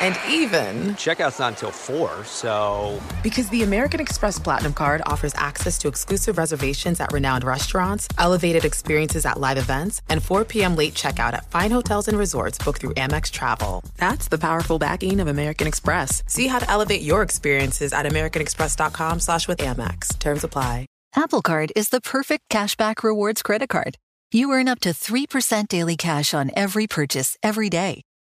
And even, Checkout's not until 4, so. because the American Express Platinum card offers access to exclusive reservations at renowned restaurants, elevated experiences at live events, and 4 p.m. late checkout at fine hotels and resorts booked through Amex Travel. That's the powerful backing of American Express. See how to elevate your experiences at americanexpress.com slash with Amex. Terms apply. Apple Card is the perfect cashback rewards credit card. You earn up to 3% daily cash on every purchase every day.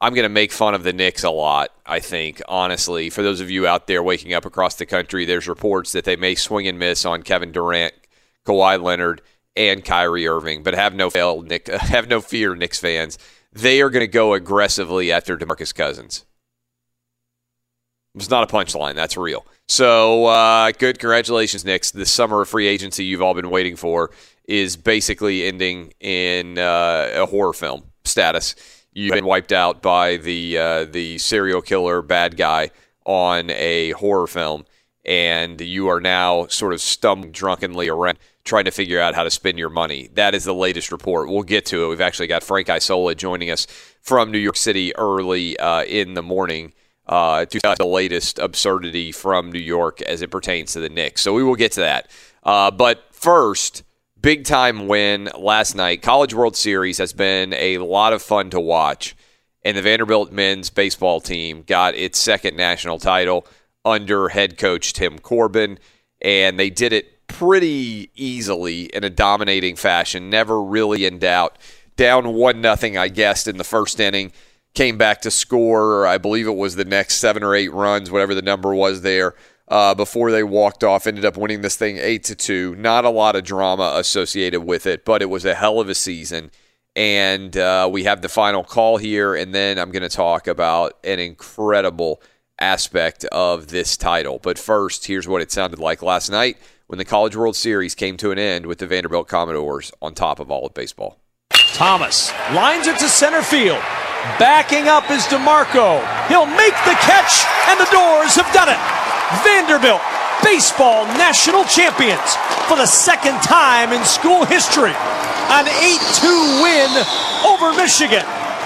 I'm going to make fun of the Knicks a lot, I think, honestly. For those of you out there waking up across the country, there's reports that they may swing and miss on Kevin Durant, Kawhi Leonard, and Kyrie Irving. But have no fail, Nick, have no fear, Knicks fans. They are going to go aggressively after DeMarcus Cousins. It's not a punchline. That's real. So, uh, good. Congratulations, Knicks. The summer of free agency you've all been waiting for is basically ending in uh, a horror film status. You've been wiped out by the uh, the serial killer bad guy on a horror film, and you are now sort of stumbling drunkenly around trying to figure out how to spend your money. That is the latest report. We'll get to it. We've actually got Frank Isola joining us from New York City early uh, in the morning uh, to the latest absurdity from New York as it pertains to the Knicks. So we will get to that. Uh, but first, big time win last night. College World Series has been a lot of fun to watch. And the Vanderbilt men's baseball team got its second national title under head coach Tim Corbin. And they did it pretty easily in a dominating fashion, never really in doubt. Down one nothing, I guessed, in the first inning. Came back to score, I believe it was the next seven or eight runs, whatever the number was there uh, before they walked off. Ended up winning this thing eight to two. Not a lot of drama associated with it, but it was a hell of a season. And uh, we have the final call here, and then I'm going to talk about an incredible aspect of this title. But first, here's what it sounded like last night when the College World Series came to an end with the Vanderbilt Commodores on top of all of baseball. Thomas lines it to center field. Backing up is DeMarco. He'll make the catch, and the Dores have done it. Vanderbilt, baseball national champions for the second time in school history. An 8 2 win over Michigan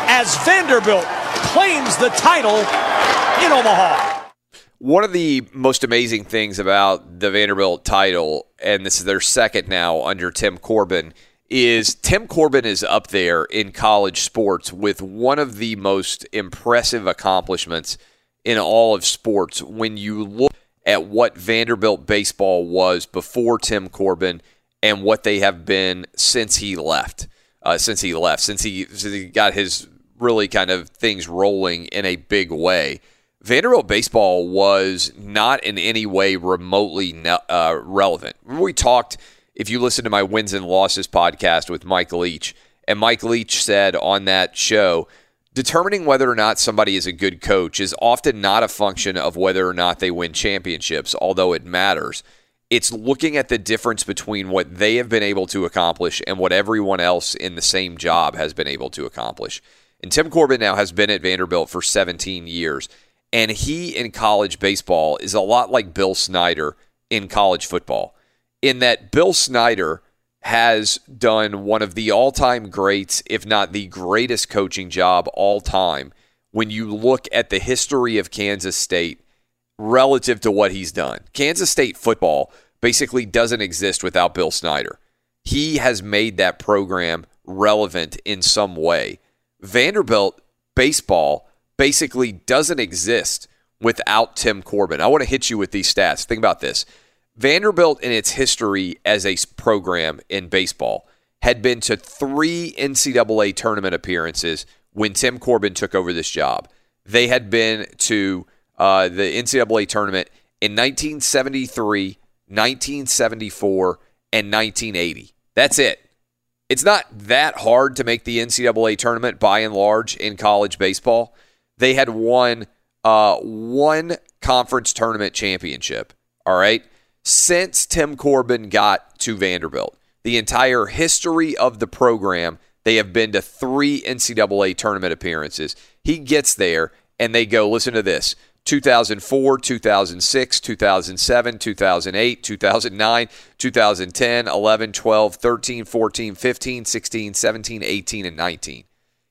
as Vanderbilt claims the title in Omaha. One of the most amazing things about the Vanderbilt title, and this is their second now under Tim Corbin, is Tim Corbin is up there in college sports with one of the most impressive accomplishments in all of sports when you look at what Vanderbilt baseball was before Tim Corbin and what they have been since he left. Uh, since he left, since he, since he got his really kind of things rolling in a big way. Vanderbilt baseball was not in any way remotely uh, relevant. We talked, if you listen to my wins and losses podcast with Mike Leach, and Mike Leach said on that show, determining whether or not somebody is a good coach is often not a function of whether or not they win championships, although it matters. It's looking at the difference between what they have been able to accomplish and what everyone else in the same job has been able to accomplish. And Tim Corbin now has been at Vanderbilt for 17 years. And he in college baseball is a lot like Bill Snyder in college football, in that Bill Snyder has done one of the all time greats, if not the greatest coaching job all time, when you look at the history of Kansas State relative to what he's done. Kansas State football basically doesn't exist without Bill Snyder. He has made that program relevant in some way. Vanderbilt baseball basically doesn't exist without Tim Corbin. I want to hit you with these stats. Think about this. Vanderbilt, in its history as a program in baseball, had been to three NCAA tournament appearances when Tim Corbin took over this job. They had been to uh, the NCAA tournament in 1973, 1974, and 1980. That's it. It's not that hard to make the NCAA tournament by and large in college baseball. They had won uh, one conference tournament championship. All right. Since Tim Corbin got to Vanderbilt, the entire history of the program, they have been to three NCAA tournament appearances. He gets there and they go, listen to this 2004, 2006, 2007, 2008, 2009, 2010, 11, 12, 13, 14, 15, 16, 17, 18, and 19.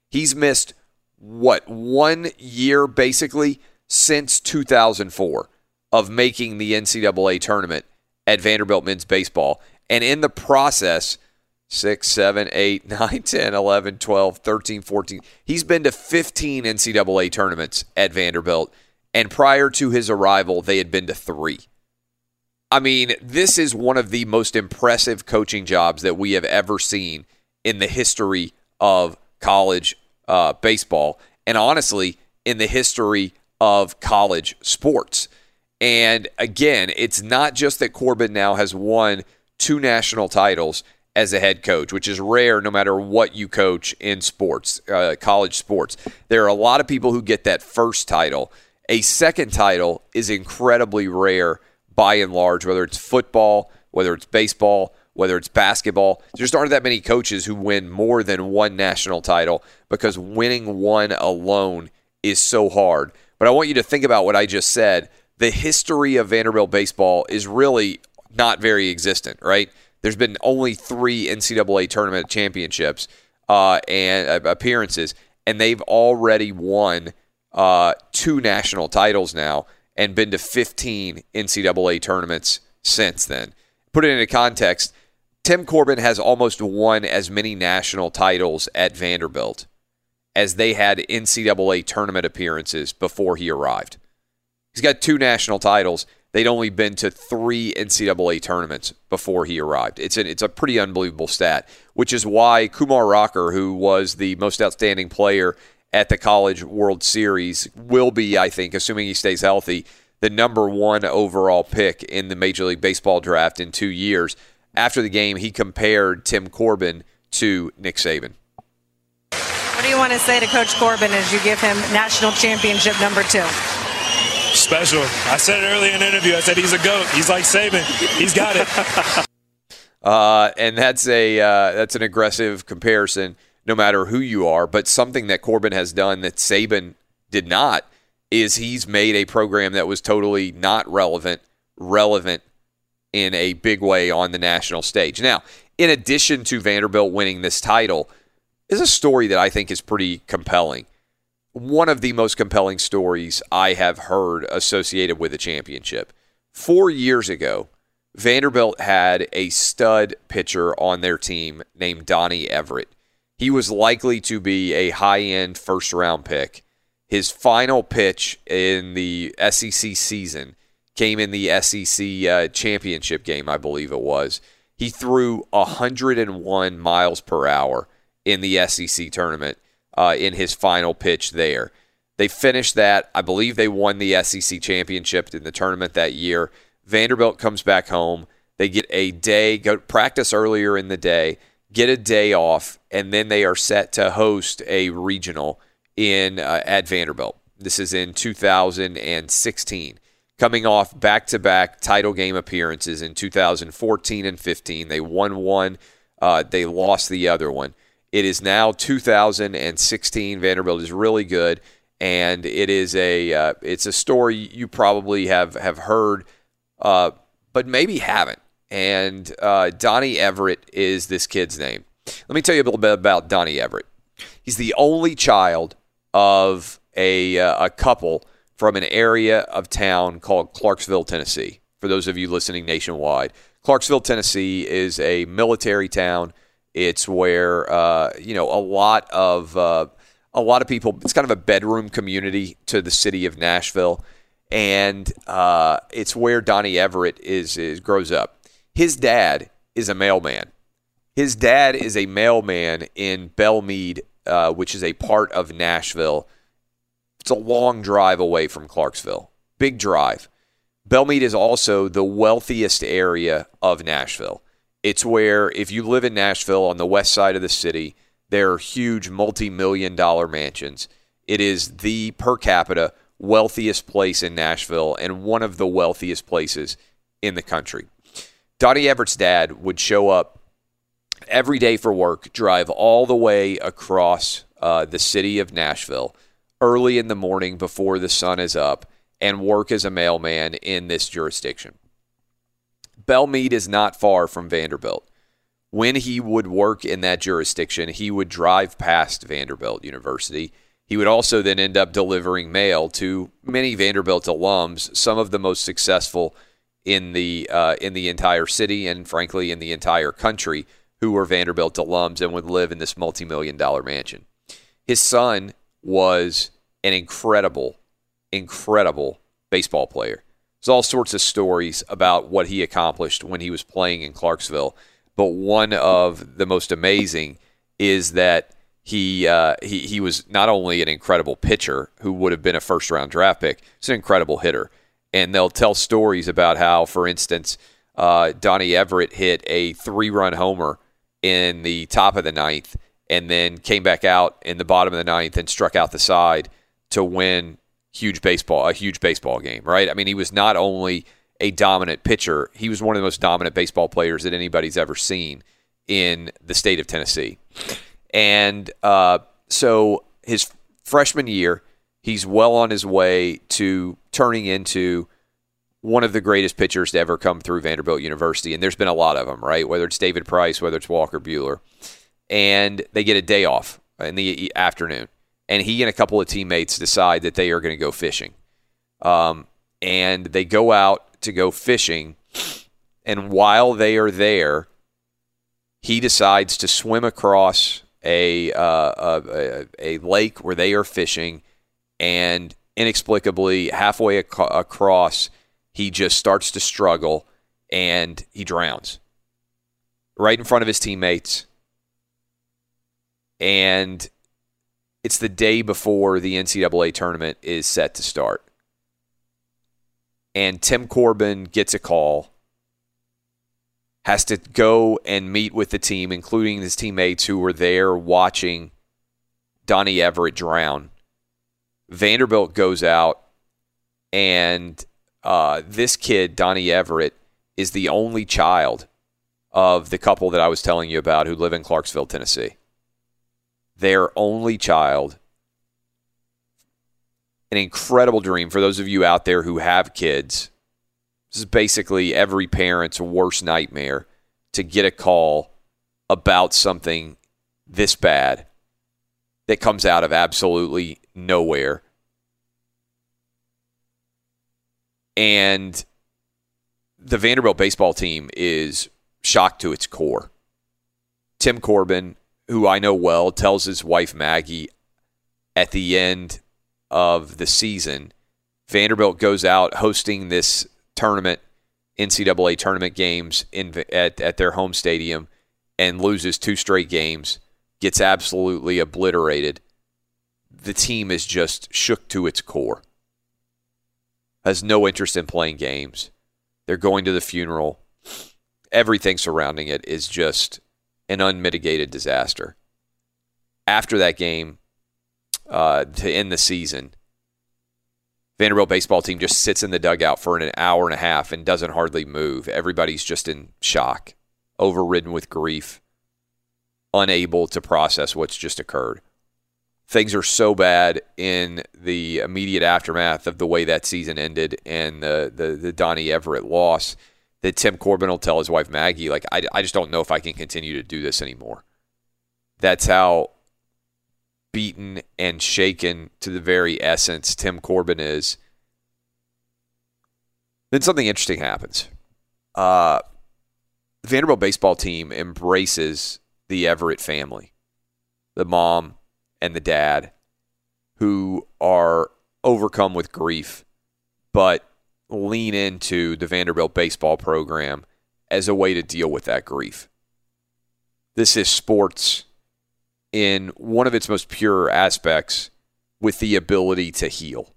He's missed what, one year basically since 2004 of making the NCAA tournament at Vanderbilt men's baseball. And in the process, 6, 7, 8, 9, 10, 11, 12, 13, 14. He's been to 15 NCAA tournaments at Vanderbilt and prior to his arrival, they had been to three. I mean, this is one of the most impressive coaching jobs that we have ever seen in the history of college uh, baseball, and honestly, in the history of college sports. And again, it's not just that Corbin now has won two national titles as a head coach, which is rare no matter what you coach in sports, uh, college sports. There are a lot of people who get that first title a second title is incredibly rare by and large, whether it's football, whether it's baseball, whether it's basketball. There just aren't that many coaches who win more than one national title because winning one alone is so hard. But I want you to think about what I just said. The history of Vanderbilt baseball is really not very existent, right? There's been only three NCAA tournament championships uh, and uh, appearances, and they've already won uh, two national titles now and been to 15 NCAA tournaments since then. Put it into context, Tim Corbin has almost won as many national titles at Vanderbilt as they had NCAA tournament appearances before he arrived. He's got two national titles. They'd only been to three NCAA tournaments before he arrived. It's a, it's a pretty unbelievable stat, which is why Kumar Rocker, who was the most outstanding player at the College World Series will be, I think, assuming he stays healthy, the number one overall pick in the Major League Baseball draft in two years. After the game, he compared Tim Corbin to Nick Saban. What do you want to say to Coach Corbin as you give him national championship number two? Special. I said it earlier in the interview. I said he's a goat. He's like Saban. He's got it. uh, and that's a uh, that's an aggressive comparison no matter who you are. But something that Corbin has done that Saban did not is he's made a program that was totally not relevant, relevant in a big way on the national stage. Now, in addition to Vanderbilt winning this title, is a story that I think is pretty compelling. One of the most compelling stories I have heard associated with a championship. Four years ago, Vanderbilt had a stud pitcher on their team named Donny Everett he was likely to be a high end first round pick. His final pitch in the SEC season came in the SEC uh, championship game, I believe it was. He threw 101 miles per hour in the SEC tournament uh, in his final pitch there. They finished that. I believe they won the SEC championship in the tournament that year. Vanderbilt comes back home. They get a day, go practice earlier in the day, get a day off, and then they are set to host a regional in uh, at Vanderbilt. This is in 2016. Coming off back to back title game appearances in 2014 and 15. They won one, uh, they lost the other one. It is now 2016. Vanderbilt is really good, and it is a uh, it's a story you probably have have heard, uh, but maybe haven't. And uh, Donny Everett is this kid's name. Let me tell you a little bit about Donny Everett. He's the only child of a uh, a couple from an area of town called Clarksville, Tennessee. For those of you listening nationwide, Clarksville, Tennessee is a military town. It's where uh, you know a lot of uh, a lot of people. It's kind of a bedroom community to the city of Nashville, and uh, it's where Donny Everett is, is grows up. His dad is a mailman. His dad is a mailman in Belle Meade, uh, which is a part of Nashville. It's a long drive away from Clarksville. Big drive. Belle Meade is also the wealthiest area of Nashville. It's where, if you live in Nashville on the west side of the city, there are huge multi million dollar mansions. It is the per capita wealthiest place in Nashville and one of the wealthiest places in the country. Donny Everett's dad would show up every day for work, drive all the way across uh, the city of Nashville early in the morning before the sun is up and work as a mailman in this jurisdiction. Belle Meade is not far from Vanderbilt. When he would work in that jurisdiction, he would drive past Vanderbilt University. He would also then end up delivering mail to many Vanderbilt alums, some of the most successful in the uh, in the entire city and frankly in the entire country, who were Vanderbilt alums and would live in this multi-million dollar mansion. His son was an incredible, incredible baseball player. There's all sorts of stories about what he accomplished when he was playing in Clarksville, but one of the most amazing is that he uh, he he was not only an incredible pitcher who would have been a first round draft pick, he's an incredible hitter. And they'll tell stories about how, for instance, uh, Donny Everett hit a three run homer in the top of the ninth and then came back out in the bottom of the ninth and struck out the side to win huge baseball a huge baseball game, right? I mean, he was not only a dominant pitcher, he was one of the most dominant baseball players that anybody's ever seen in the state of Tennessee. And uh, so his freshman year, he's well on his way to turning into one of the greatest pitchers to ever come through Vanderbilt University. And there's been a lot of them, right? Whether it's David Price, whether it's Walker Buehler. And they get a day off in the afternoon and he and a couple of teammates decide that they are going to go fishing. Um, and they go out to go fishing, and while they are there, he decides to swim across a, uh, a, a lake where they are fishing, and inexplicably, halfway ac- across, he just starts to struggle and he drowns right in front of his teammates. And it's the day before the NCAA tournament is set to start. And Tim Corbin gets a call, has to go and meet with the team, including his teammates who were there watching Donny Everett drown. Vanderbilt goes out, and uh, this kid, Donny Everett, is the only child of the couple that I was telling you about who live in Clarksville, Tennessee their only child. An incredible dream for those of you out there who have kids. This is basically every parent's worst nightmare to get a call about something this bad that comes out of absolutely nowhere. And the Vanderbilt baseball team is shocked to its core. Tim Corbin who I know well, tells his wife Maggie at the end of the season, Vanderbilt goes out hosting this tournament, NCAA tournament games in at, at their home stadium, and loses two straight games, gets absolutely obliterated. the team is just shook to its core. Has no interest in playing games. They're going to the funeral. Everything surrounding it is just an unmitigated disaster. After that game, uh, to end the season, Vanderbilt baseball team just sits in the dugout for an hour and a half and doesn't hardly move. Everybody's just in shock, overridden with grief, unable to process what's just occurred. Things are so bad in the immediate aftermath of the way that season ended and the the, the Donny Everett loss that Tim Corbin will tell his wife Maggie, like, I, I just don't know if I can continue to do this anymore. That's how beaten and shaken to the very essence Tim Corbin is. Then something interesting happens. Uh, the Vanderbilt baseball team embraces the Everett family, the mom and the dad, who are overcome with grief, but lean into the Vanderbilt baseball program as a way to deal with that grief. This is sports in one of its most pure aspects with the ability to heal.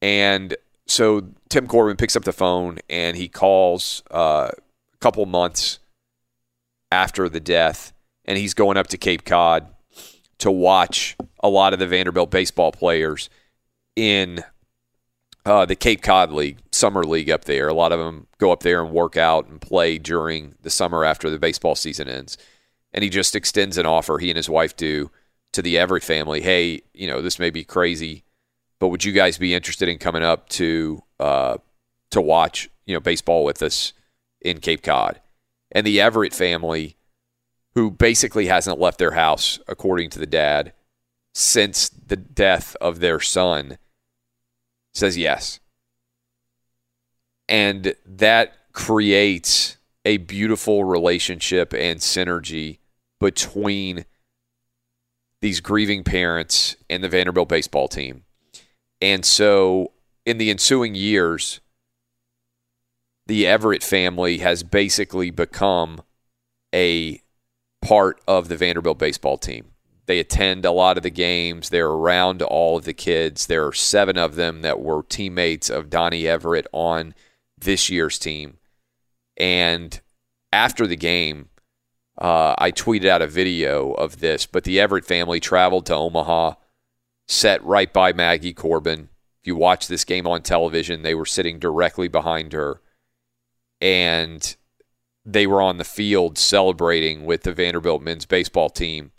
And so Tim Corbin picks up the phone and he calls uh, a couple months after the death, and he's going up to Cape Cod to watch a lot of the Vanderbilt baseball players in uh, the Cape Cod League, summer league up there. A lot of them go up there and work out and play during the summer after the baseball season ends and he just extends an offer he and his wife do to the Everett family. Hey, you know this may be crazy, but would you guys be interested in coming up to uh, to watch you know baseball with us in Cape Cod? And the Everett family, who basically hasn't left their house, according to the dad, since the death of their son, says yes. And that creates a beautiful relationship and synergy between these grieving parents and the Vanderbilt baseball team. And so in the ensuing years, the Everett family has basically become a part of the Vanderbilt baseball team. They attend a lot of the games. They're around all of the kids. There are seven of them that were teammates of Donny Everett on this year's team. And after the game, uh, I tweeted out a video of this, but the Everett family traveled to Omaha, sat right by Maggie Corbin. If you watch this game on television, they were sitting directly behind her. And they were on the field celebrating with the Vanderbilt men's baseball team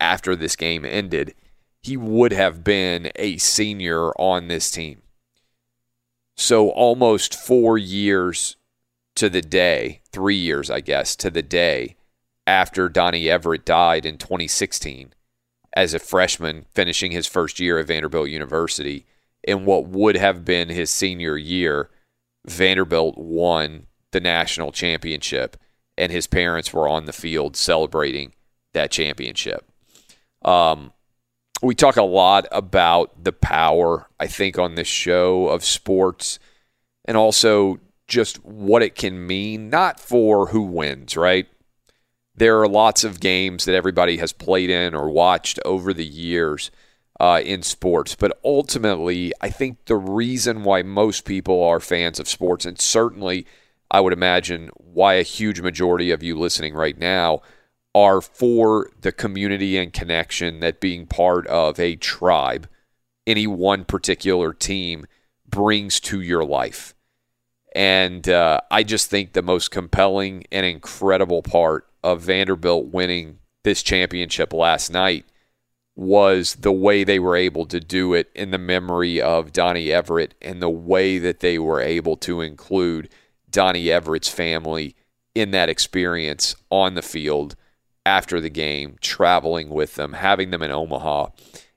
after this game ended. He would have been a senior on this team. So almost four years to the day, three years, I guess, to the day after Donny Everett died in 2016 as a freshman finishing his first year at Vanderbilt University. In what would have been his senior year, Vanderbilt won the national championship, and his parents were on the field celebrating that championship. Um, we talk a lot about the power, I think, on this show of sports and also just what it can mean, not for who wins, right? there are lots of games that everybody has played in or watched over the years uh, in sports. But ultimately, I think the reason why most people are fans of sports, and certainly I would imagine why a huge majority of you listening right now are for the community and connection that being part of a tribe, any one particular team brings to your life. And uh, I just think the most compelling and incredible part of Vanderbilt winning this championship last night was the way they were able to do it in the memory of Donny Everett and the way that they were able to include Donny Everett's family in that experience on the field after the game, traveling with them, having them in Omaha.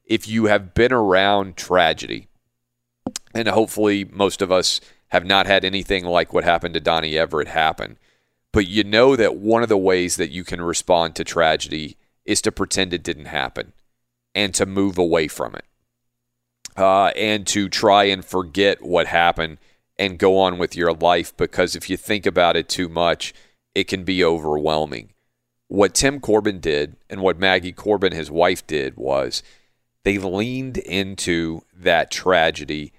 If you have been around tragedy, and hopefully most of us have not had anything like what happened to Donny Everett happen but you know that one of the ways that you can respond to tragedy is to pretend it didn't happen and to move away from it uh, and to try and forget what happened and go on with your life because if you think about it too much, it can be overwhelming. What Tim Corbin did and what Maggie Corbin, his wife, did was they leaned into that tragedy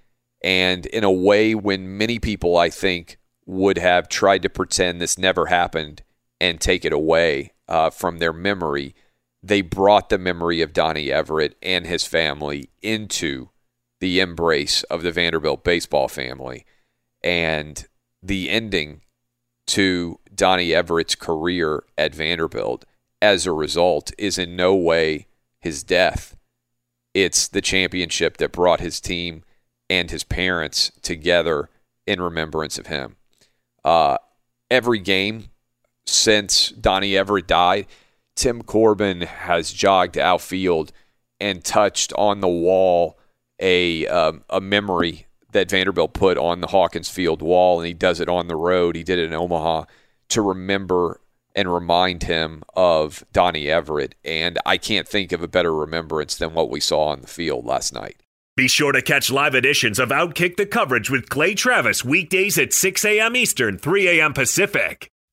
and in a way when many people I think would have tried to pretend this never happened and take it away uh, from their memory, they brought the memory of Donny Everett and his family into the embrace of the Vanderbilt baseball family. And the ending to Donny Everett's career at Vanderbilt as a result is in no way his death. It's the championship that brought his team and his parents together in remembrance of him. Uh, every game since Donny Everett died, Tim Corbin has jogged outfield and touched on the wall a um, a memory that Vanderbilt put on the Hawkins Field wall, and he does it on the road. He did it in Omaha to remember and remind him of Donny Everett. And I can't think of a better remembrance than what we saw on the field last night. Be sure to catch live editions of Outkick the coverage with Clay Travis weekdays at 6 a.m. Eastern, 3 a.m. Pacific.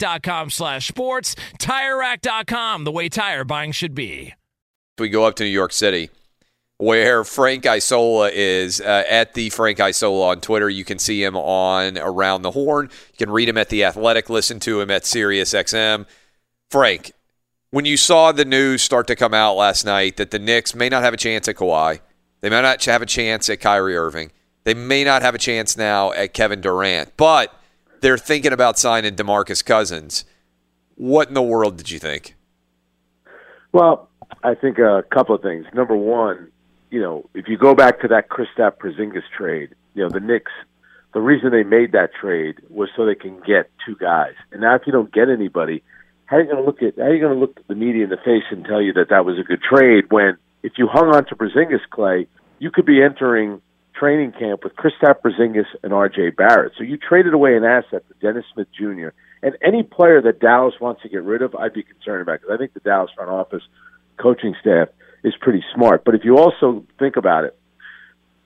TireRack.com slash sports. TireRack.com, the way tire buying should be. We go up to New York City, where Frank Isola is uh, at the Frank Isola on Twitter. You can see him on Around the Horn. You can read him at The Athletic, listen to him at SiriusXM. Frank, when you saw the news start to come out last night that the Knicks may not have a chance at Kawhi, they may not have a chance at Kyrie Irving, they may not have a chance now at Kevin Durant, but they're thinking about signing DeMarcus Cousins. What in the world did you think? Well, I think a couple of things. Number one, you know, if you go back to that Kristaps Porzingis trade, you know, the Knicks, the reason they made that trade was so they can get two guys. And now, if you don't get anybody, how are you going to look at how are you going to look the media in the face and tell you that that was a good trade when if you hung on to Porzingis, Clay, you could be entering training camp with Kristaps Porzingis and R.J. Barrett. So you traded away an asset to Dennis Smith Jr. And any player that Dallas wants to get rid of, I'd be concerned about because I think the Dallas front office coaching staff is pretty smart. But if you also think about it,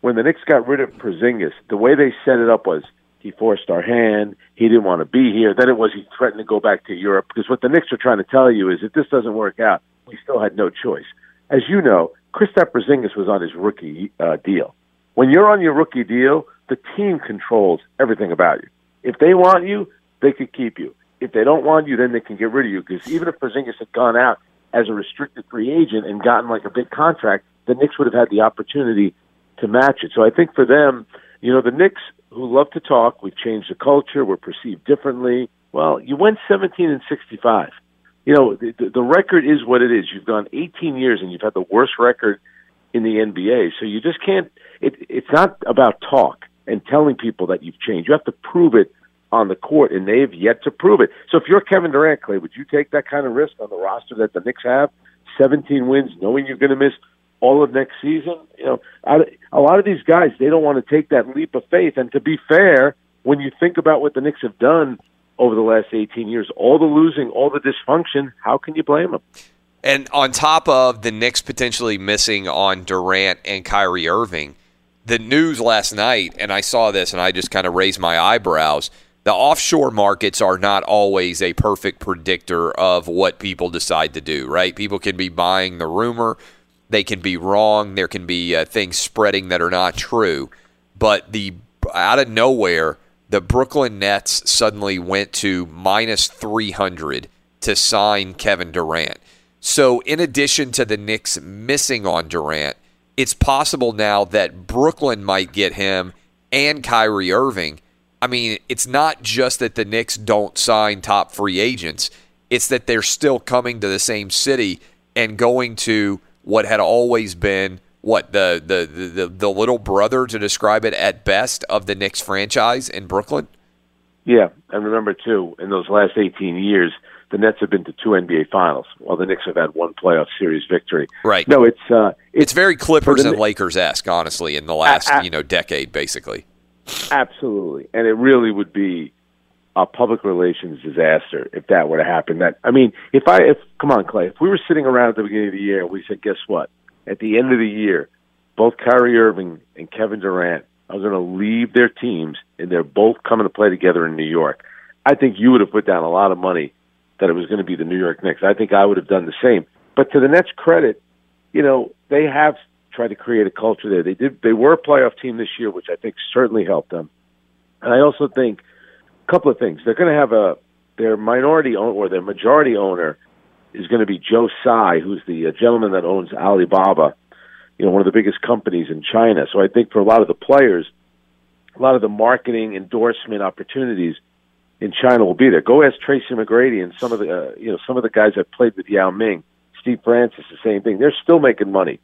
when the Knicks got rid of Porzingis, the way they set it up was he forced our hand. He didn't want to be here. Then it was he threatened to go back to Europe because what the Knicks are trying to tell you is if this doesn't work out, we still had no choice. As you know, Kristaps Porzingis was on his rookie uh, deal. When you're on your rookie deal, the team controls everything about you. If they want you, they could keep you. If they don't want you, then they can get rid of you. Because even if Porzingis had gone out as a restricted free agent and gotten like a big contract, the Knicks would have had the opportunity to match it. So I think for them, you know, the Knicks who love to talk, we've changed the culture, we're perceived differently. Well, you went 17 and 65. You know, the, the record is what it is. You've gone 18 years and you've had the worst record in the NBA. So you just can't. It, it's not about talk and telling people that you've changed. You have to prove it on the court, and they've yet to prove it. So if you're Kevin Durant, Clay, would you take that kind of risk on the roster that the Knicks have? 17 wins, knowing you're going to miss all of next season. You know, a lot of these guys they don't want to take that leap of faith. And to be fair, when you think about what the Knicks have done over the last 18 years, all the losing, all the dysfunction, how can you blame them? And on top of the Knicks potentially missing on Durant and Kyrie Irving, the news last night, and I saw this and I just kind of raised my eyebrows. The offshore markets are not always a perfect predictor of what people decide to do, right? People can be buying the rumor, they can be wrong, there can be uh, things spreading that are not true. But the out of nowhere, the Brooklyn Nets suddenly went to minus 300 to sign Kevin Durant. So, in addition to the Knicks missing on Durant, it's possible now that Brooklyn might get him and Kyrie Irving. I mean, it's not just that the Knicks don't sign top free agents, it's that they're still coming to the same city and going to what had always been what the the the, the little brother to describe it at best of the Knicks franchise in Brooklyn. Yeah, and remember too, in those last 18 years, the Nets have been to two NBA Finals, while the Knicks have had one playoff series victory. Right. No, it's uh, it's, it's very Clippers and Lakers esque, honestly, in the last a- a- you know decade, basically. Absolutely, and it really would be a public relations disaster if that were to happen. That I mean, if I if come on, Clay, if we were sitting around at the beginning of the year and we said, guess what? At the end of the year, both Kyrie Irving and Kevin Durant are going to leave their teams, and they're both coming to play together in New York. I think you would have put down a lot of money that it was going to be the New York Knicks. I think I would have done the same. But to the Nets' credit, you know, they have tried to create a culture there. They did. They were a playoff team this year, which I think certainly helped them. And I also think a couple of things. They're going to have a their minority owner or their majority owner is going to be Joe Tsai, who's the uh, gentleman that owns Alibaba, you know, one of the biggest companies in China. So I think for a lot of the players, a lot of the marketing endorsement opportunities in China will be there. Go ask Tracy McGrady and some of the uh, you know some of the guys that played with Yao Ming, Steve Francis, the same thing. They're still making money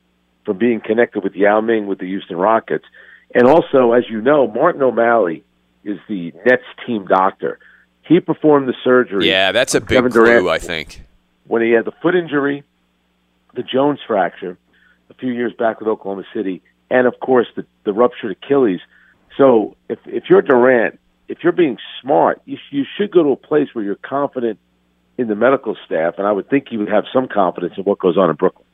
from being connected with Yao Ming with the Houston Rockets, and also as you know, Martin O'Malley is the Nets team doctor. He performed the surgery. Yeah, that's a big Kevin clue, Durant I think. when he had the foot injury, the Jones fracture a few years back with Oklahoma City, and of course the, the ruptured Achilles. So if if you're Durant, if you're being smart, you, you should go to a place where you're confident in the medical staff, and I would think you would have some confidence in what goes on in Brooklyn.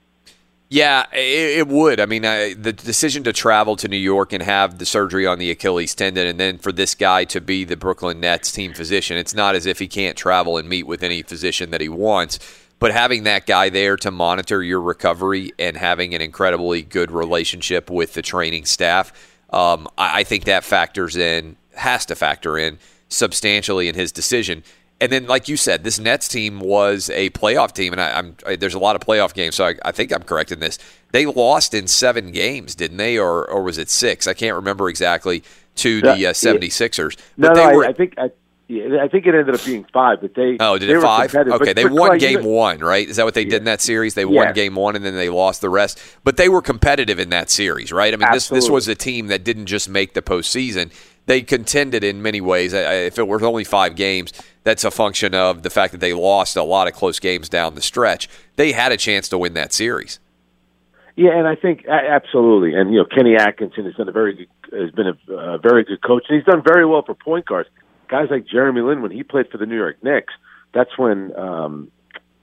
Yeah, it, it would. I mean, I, the decision to travel to New York and have the surgery on the Achilles tendon, and then for this guy to be the Brooklyn Nets team physician, it's not as if he can't travel and meet with any physician that he wants. But having that guy there to monitor your recovery and having an incredibly good relationship with the training staff, um, I, I think that factors in, has to factor in substantially in his decision. And then, like you said, this Nets team was a playoff team, and I, am there's a lot of playoff games, so I, I, think I'm correct in this. They lost in seven games, didn't they, or or was it six? I can't remember exactly to the uh, 76ers. No, but no, they were, I, I think I, yeah, I think it ended up being five, but they Oh, did they it five? Okay, But- they but won Clay, game one, right? Is that what they did in that series? They Yeah. won game one and then they lost the rest. But they were competitive in that series, right? I mean, this this was a team that didn't just make the postseason. They contended in many ways. If it were only five games, that's a function of the fact that they lost a lot of close games down the stretch. They had a chance to win that series. Yeah, and I think absolutely, and you know Kenny Atkinson has done a very good, has been a, a very good coach, and he's done very well for point guards. Guys like Jeremy Lin, when he played for the New York Knicks, that's when um,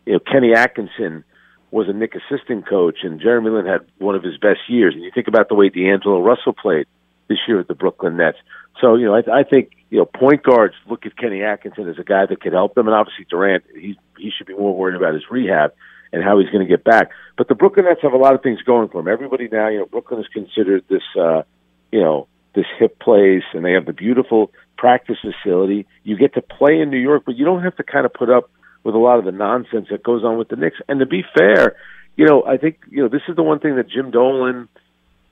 you know Kenny Atkinson was a Knick assistant coach, and Jeremy Lin had one of his best years. And you think about the way D'Angelo Russell played this year with the Brooklyn Nets. So you know, I, I think you know point guards look at Kenny Atkinson as a guy that could help them, and obviously Durant, he he should be more worried about his rehab and how he's going to get back. But the Brooklyn Nets have a lot of things going for them. Everybody now, you know, Brooklyn is considered this, uh, you know, this hip place, and they have the beautiful practice facility. You get to play in New York, but you don't have to kind of put up with a lot of the nonsense that goes on with the Knicks. And to be fair, you know, I think you know this is the one thing that Jim Dolan,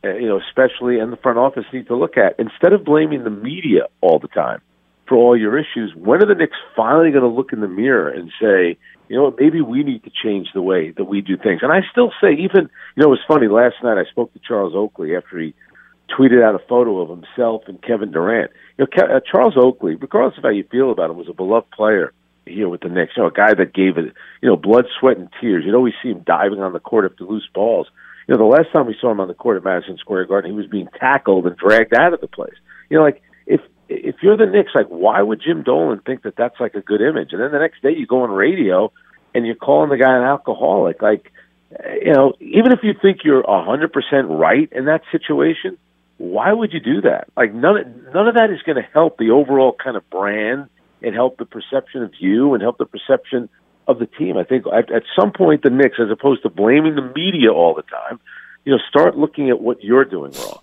you know, especially and the front office need to look at. Instead of blaming the media all the time for all your issues, when are the Knicks finally going to look in the mirror and say, you know maybe we need to change the way that we do things? And I still say, even you know, it was funny last night. I spoke to Charles Oakley after he tweeted out a photo of himself and Kevin Durant. You know, uh, Charles Oakley, regardless of how you feel about him, was a beloved player here with the Knicks. You know, a guy that gave it, you know, blood, sweat, and tears. You'd always see him diving on the court after loose balls. Know, the last time we saw him on the court at Madison Square Garden, he was being tackled and dragged out of the place. You know, like if if you're the Knicks, like why would Jim Dolan think that that's like a good image? And then the next day you go on radio and you're calling the guy an alcoholic. Like, you know, even if you think you're a hundred percent right in that situation, why would you do that? Like none of, none of that is going to help the overall kind of brand and help the perception of you and help the perception of the team. I think at, at some point the Knicks, as opposed to blaming the media all the time, you know, start looking at what you're doing wrong.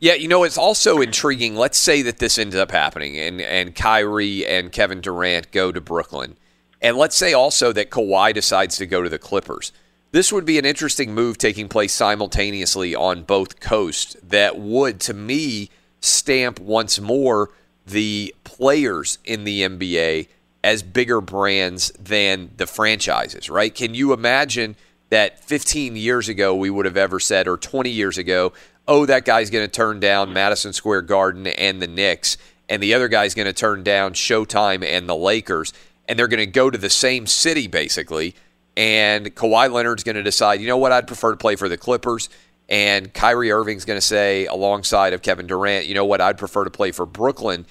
Yeah, you know, it's also intriguing. Let's say that this ends up happening and, and Kyrie and Kevin Durant go to Brooklyn. And let's say also that Kawhi decides to go to the Clippers. This would be an interesting move taking place simultaneously on both coasts that would, to me, stamp once more the players in the NBA as bigger brands than the franchises, right? Can you imagine that 15 years ago we would have ever said, or 20 years ago, oh, that guy's going to turn down Madison Square Garden and the Knicks, and the other guy's going to turn down Showtime and the Lakers, and they're going to go to the same city basically. And Kawhi Leonard's going to decide, you know what, I'd prefer to play for the Clippers. And Kyrie Irving's going to say, alongside of Kevin Durant, you know what, I'd prefer to play for Brooklyn.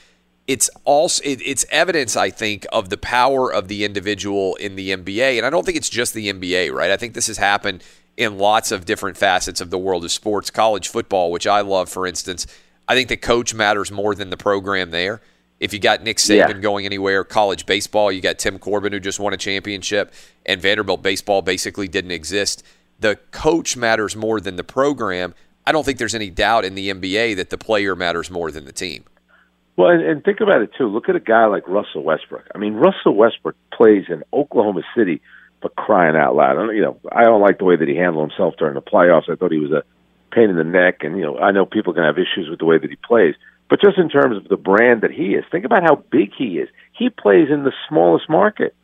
It's also it, it's evidence, I think, of the power of the individual in the NBA, and I don't think it's just the NBA, right? I think this has happened in lots of different facets of the world of sports. College football, which I love, for instance, I think the coach matters more than the program there. If you got Nick Saban Yeah. going anywhere, college baseball, you got Tim Corbin who just won a championship, and Vanderbilt baseball basically didn't exist. The coach matters more than the program. I don't think there's any doubt in the NBA that the player matters more than the team. Well, and, and think about it too. Look at a guy like Russell Westbrook. I mean, Russell Westbrook plays in Oklahoma City, but crying out loud. I don't, you know, I don't like the way that he handled himself during the playoffs. I thought he was a pain in the neck, and you know, I know people can have issues with the way that he plays, but just in terms of the brand that he is, think about how big he is. He plays in the smallest market.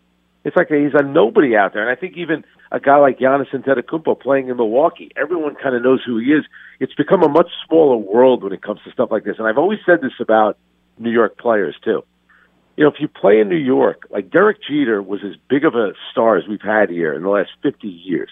It's like he's a nobody out there, and I think even a guy like Giannis Antetokounmpo playing in Milwaukee, everyone kind of knows who he is. It's become a much smaller world when it comes to stuff like this, and I've always said this about New York players too. you know, if you play in New York, like Derek Jeter was as big of a star as we've had here in the last 50 years.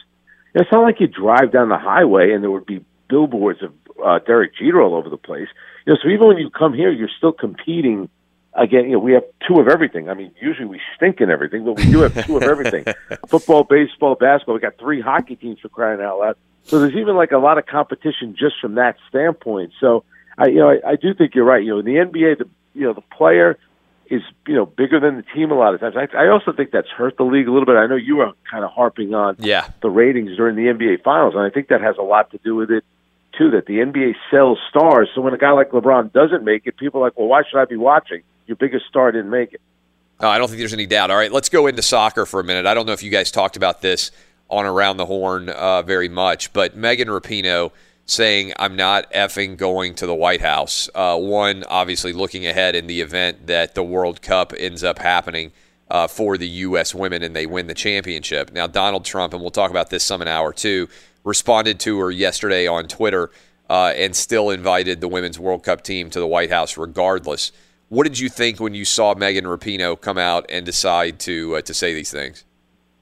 It's not like you drive down the highway and there would be billboards of uh, Derek Jeter all over the place. You know, so even when you come here, you're still competing. Again, you know, we have two of everything. I mean, usually we stink in everything, but we do have two of everything: football, baseball, basketball. We got three hockey teams for crying out loud. So there's even like a lot of competition just from that standpoint. So I, you know, I, I do think you're right. You know, in the NBA, the you know the player is you know bigger than the team a lot of times. I, I also think that's hurt the league a little bit. I know you were kind of harping on yeah. the ratings during the NBA Finals, and I think that has a lot to do with it too. That the NBA sells stars, so when a guy like LeBron doesn't make it, people are like, well, why should I be watching? Your biggest star didn't make it. No, I don't think there's any doubt. All right, let's go into soccer for a minute. I don't know if you guys talked about this on Around the Horn uh, very much, but Megan Rapinoe saying, I'm not effing going to the White House. Uh, one, obviously looking ahead in the event that the World Cup ends up happening uh, for the U.S. women and they win the championship. Now, Donald Trump, and we'll talk about this some in hour two, responded to her yesterday on Twitter uh, and still invited the Women's World Cup team to the White House regardless. What did you think when you saw Megan Rapinoe come out and decide to uh, to say these things?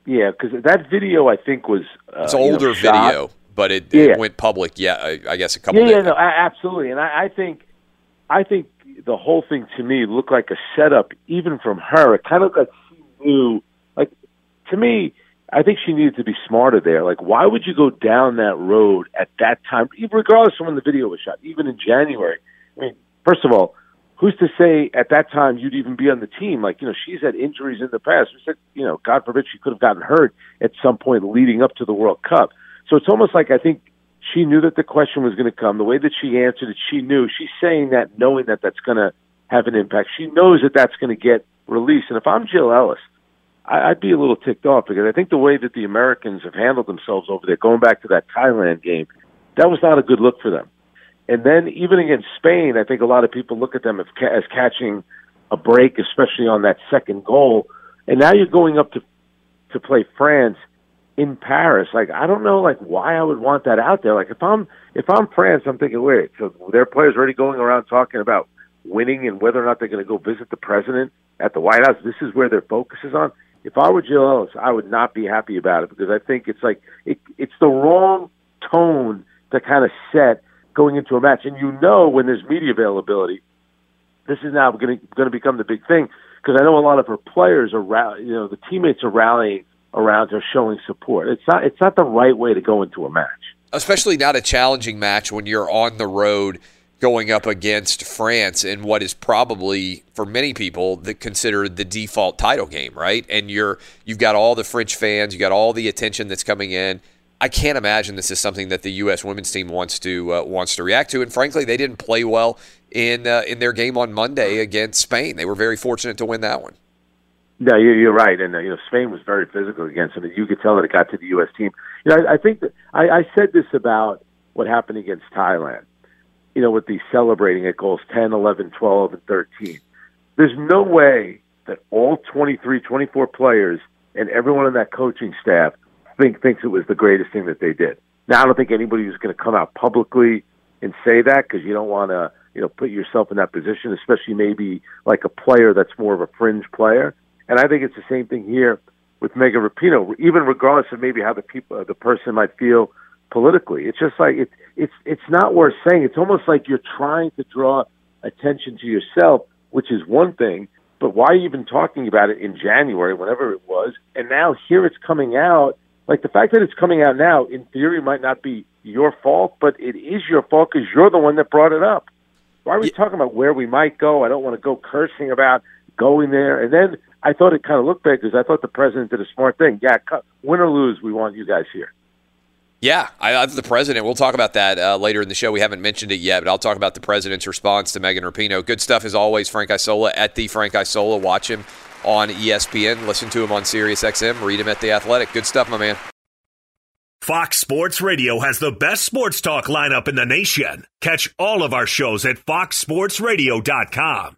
Yeah, because that video I think was uh, it's older you know, video but it, Yeah. it went public. Yeah, I, I guess a couple. Yeah, days. yeah, no, absolutely. And I, I think, I think the whole thing to me looked like a setup, even from her. It kind of looked like she knew. Like to me, I think she needed to be smarter there. Like, why would you go down that road at that time, even regardless of when the video was shot, even in January? I mean, first of all, who's to say at that time you'd even be on the team? Like, you know, she's had injuries in the past. We said, you know, God forbid she could have gotten hurt at some point leading up to the World Cup. So it's almost like I think she knew that the question was going to come. The way that she answered it, she knew. She's saying that knowing that that's going to have an impact. She knows that that's going to get released. And if I'm Jill Ellis, I, I'd be a little ticked off because I think the way that the Americans have handled themselves over there, going back to that Thailand game, that was not a good look for them. And then even against Spain, I think a lot of people look at them as, as catching a break, especially on that second goal. And now you're going up to to play France in Paris. Like I don't know, like why I would want that out there. Like if I'm if I'm France, I'm thinking, wait, so their players already going around talking about winning and whether or not they're going to go visit the president at the White House. This is where their focus is on. If I were Jill Ellis, I would not be happy about it because I think it's like it, it's the wrong tone to kind of set going into a match. And you know when there's media availability, this is now going to going to become the big thing because I know a lot of her players are you know the teammates are rallying around her, showing support. It's not it's not the right way to go into a match. especially not a challenging match when you're on the road going up against France in what is probably for many people that considered the default title game, right? And you're you've got all the French fans, you got all the attention that's coming in. I can't imagine this is something that the U.S. women's team wants to uh, wants to react to. And frankly, they didn't play well in uh, in their game on Monday against Spain. They were very fortunate to win that one. No, you're, right, and uh, you know Spain was very physical against them. and You could tell that it got to the U.S. team. You know, I, I think that I, I said this about what happened against Thailand. You know, with the celebrating at goals 10, 11, 12, and 13. There's no way that all 23, 24 players and everyone on that coaching staff think thinks it was the greatest thing that they did. Now, I don't think anybody who's going to come out publicly and say that because you don't want to, you know, put yourself in that position, especially maybe like a player that's more of a fringe player. And I think it's the same thing here with Megan Rapinoe, even regardless of maybe how the people, uh, the person might feel politically. It's just like it's it's it's not worth saying. It's almost like you're trying to draw attention to yourself, which is one thing. But why are you even talking about it in January, whenever it was? And now here it's coming out. Like the fact that it's coming out now, in theory, might not be your fault, but it is your fault because you're the one that brought it up. Why are we talking about where we might go? I don't want to go cursing about going there. And then I thought it kind of looked bad because I thought the president did a smart thing. Yeah, cu- win or lose, we want you guys here. Yeah, I, I, the president. We'll talk about that uh, later in the show. We haven't mentioned it yet, but I'll talk about the president's response to Megan Rapinoe. Good stuff as always. Frank Isola at the Frank Isola. Watch him on ESPN. Listen to him on Sirius XM. Read him at the Athletic. Good stuff, my man. Fox Sports Radio has the best sports talk lineup in the nation. Catch all of our shows at foxsportsradio.com.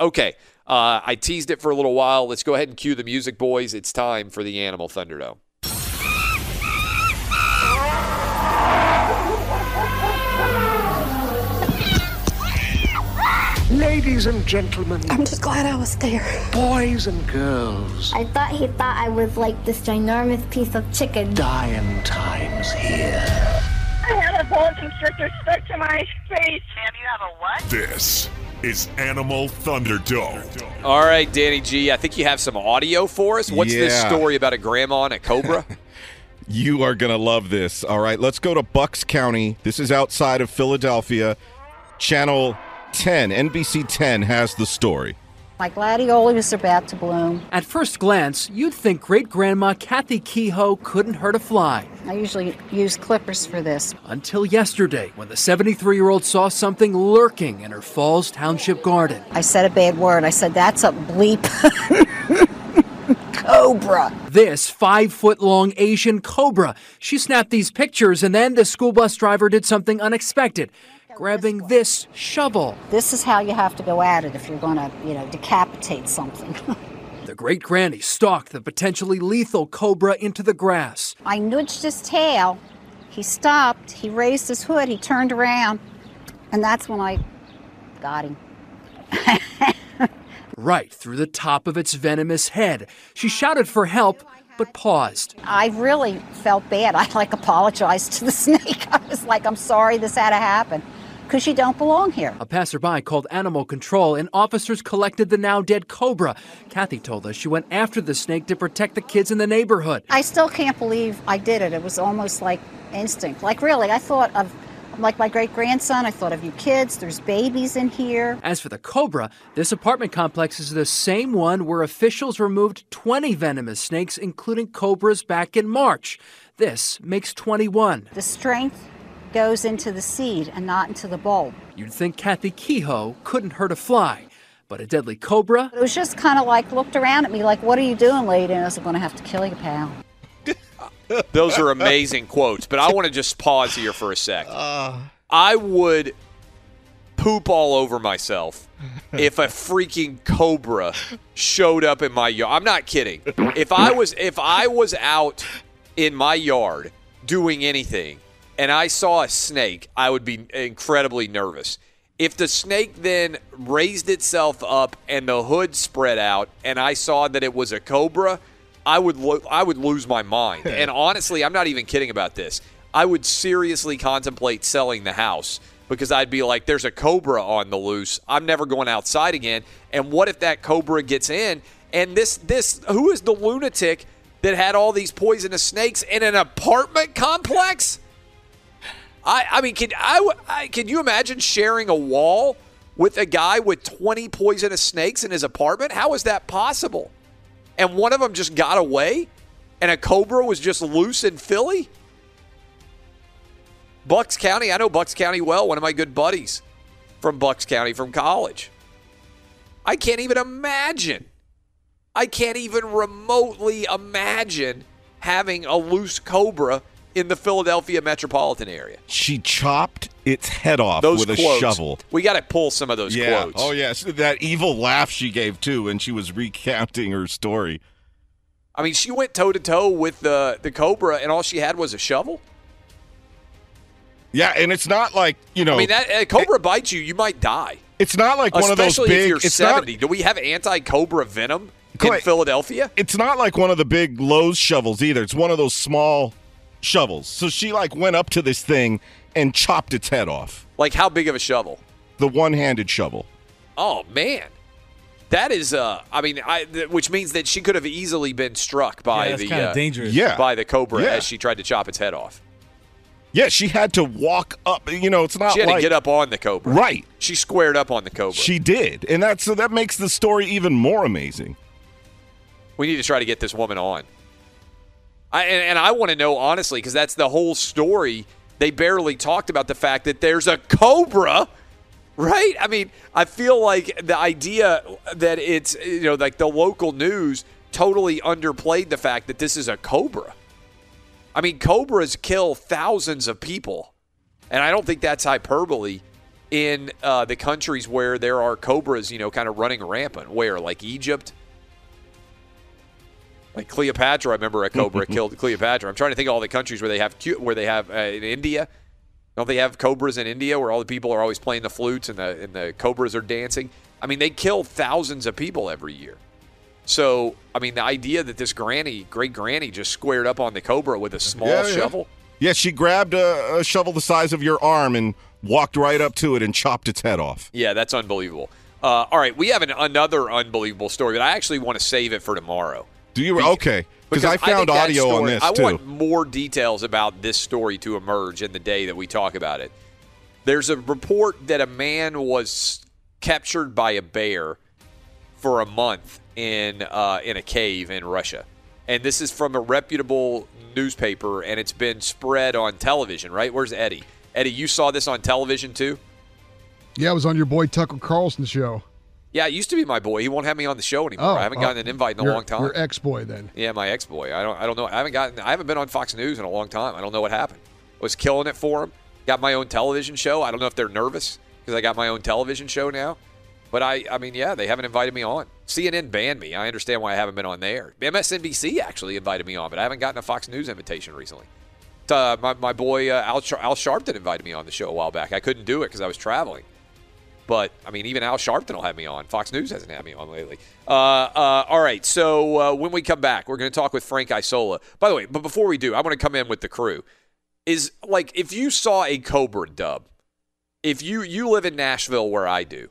Okay, uh, I teased it for a little while. Let's go ahead and cue the music, boys. It's time for the Animal Thunderdome. Ladies and gentlemen, I'm just glad I was there. boys and girls, I thought he thought I was like this ginormous piece of chicken. dying times here. I have a boa constrictor stuck to my face. Sam, you have a what? This is Animal Thunderdome. All right, Danny G, I think you have some audio for us. What's this story about a grandma and a cobra? You are going to love this. All right, let's go to Bucks County. This is outside of Philadelphia. Channel 10, NBC 10 has the story. My gladiolus are about to bloom. At first glance, you'd think great grandma Kathy Kehoe couldn't hurt a fly. I usually use clippers for this. Until yesterday, when the 73 year old saw something lurking in her Falls Township garden. I said a bad word. I said, that's a bleep. Cobra. This five foot long Asian cobra. She snapped these pictures, and then the school bus driver did something unexpected, grabbing this shovel. This is how you have to go at it if you're going to, you know, decapitate something. The great granny stalked the potentially lethal cobra into the grass. I nudged his tail, He stopped, he raised his hood, he turned around, and that's when I got him. Right through the top of its venomous head. She shouted for help, but paused. I really felt bad. I like apologized to the snake. I was like, I'm sorry this had to happen because you don't belong here. A passerby called animal control, and officers collected the now dead cobra. Kathy told us she went after the snake to protect the kids in the neighborhood. I still can't believe I did it. It was almost like instinct. Like, really, I thought of like my great grandson. I thought of you kids. There's babies in here. As for the cobra, this apartment complex is the same one where officials removed 20 venomous snakes, including cobras, back in March. This makes 21. The strength goes into the seed and not into the bulb. You'd think Kathy Kehoe couldn't hurt a fly, but a deadly cobra? It was just kind of like looked around at me like, "What are you doing, lady?" And I was going to have to kill you, pal. Those are amazing quotes, but I want to just pause here for a sec. Ah. I would poop all over myself if a freaking cobra showed up in my yard. I'm not kidding. If I was if I was out in my yard doing anything and I saw a snake, I would be incredibly nervous. If the snake then raised itself up and the hood spread out and I saw that it was a cobra, I would lo- I would lose my mind. and honestly, I'm not even kidding about this. I would seriously contemplate selling the house because I'd be like, there's a cobra on the loose. I'm never going outside again. And what if that cobra gets in? And this this who is the lunatic that had all these poisonous snakes in an apartment complex? I I mean, can I, I can you imagine sharing a wall with a guy with 20 poisonous snakes in his apartment? How is that possible? And one of them just got away, and a cobra was just loose in Philly. Bucks County, I know Bucks County well. One of my good buddies from Bucks County from college. I can't even imagine. I can't even remotely imagine having a loose cobra in the Philadelphia metropolitan area. She chopped its head off Those with quotes. a shovel. We got to pull some of those yeah. quotes. Oh yes, that evil laugh she gave too when she was recounting her story. I mean, she went toe to toe with the the cobra, and all she had was a shovel. Yeah, and it's not like you know. I mean, that a cobra bites you, you might die. It's not like one of those Especially big. if you're it's 70. not. Do we have anti-cobra venom in Philadelphia? It's not like one of the big Lowe's shovels either. It's one of those small shovels. So she like went up to this thing and chopped its head off. Like how big of a shovel? The one-handed shovel. Oh man, that is. Uh, I mean, I th- which means that she could have easily been struck by Yeah, that's the kinda uh, dangerous. Yeah. by the cobra Yeah. as she tried to chop its head off. Yeah, she had to walk up. You know, it's not She had like to get up on the cobra. Right. She squared up on the cobra. She did, and that so that makes the story even more amazing. We need to try to get this woman on. I, and, and I want to know honestly because that's the whole story. They barely talked about the fact that there's a cobra, right? I mean, I feel like the idea that it's you know like the local news totally underplayed the fact that this is a cobra. I mean, cobras kill thousands of people, and I don't think that's hyperbole. In uh, the countries where there are cobras, you know, kind of running rampant, where like Egypt, like Cleopatra, I remember a cobra killed Cleopatra. I'm trying to think of all the countries where they have where they have uh, in India. Don't they have cobras in India where all the people are always playing the flutes and the and the cobras are dancing? I mean, they kill thousands of people every year. So, I mean, the idea that this granny, great granny, just squared up on the cobra with a small Yeah, yeah. shovel. Yeah, she grabbed a, a shovel the size of your arm and walked right up to it and chopped its head off. Yeah, that's unbelievable. Uh, all right, we have an, another unbelievable story, but I actually want to save it for tomorrow. Do you? Okay, because I found that audio on story- this I too. want more details about this story to emerge in the day that we talk about it. There's a report that a man was captured by a bear for a month in uh, in a cave in Russia, and this is from a reputable newspaper, and it's been spread on television. Right? Where's Eddie? Eddie, you saw this on television too? Yeah, it was on your boy Tucker Carlson show. Yeah, it used to be my boy. He won't have me on the show anymore. I haven't oh, gotten an invite in a long time. Your ex boy, then. Yeah, my ex boy. I don't. I don't know. I haven't gotten. I haven't been on Fox News in a long time. I don't know what happened. Was killing it for him. Got my own television show. I don't know if they're nervous because I got my own television show now. But I. I mean, yeah, they haven't invited me on. CNN banned me. I understand why I haven't been on there. MSNBC actually invited me on, but I haven't gotten a Fox News invitation recently. Uh, my, my boy uh, Al, Al Sharpton invited me on the show a while back. I couldn't do it because I was traveling. But I mean, even Al Sharpton will have me on. Fox News hasn't had me on lately. Uh, uh, all right. So uh, when we come back, we're going to talk with Frank Isola. By the way, but before we do, I want to come in with the crew. Is like if you saw a Cobra dub, if you you live in Nashville where I do,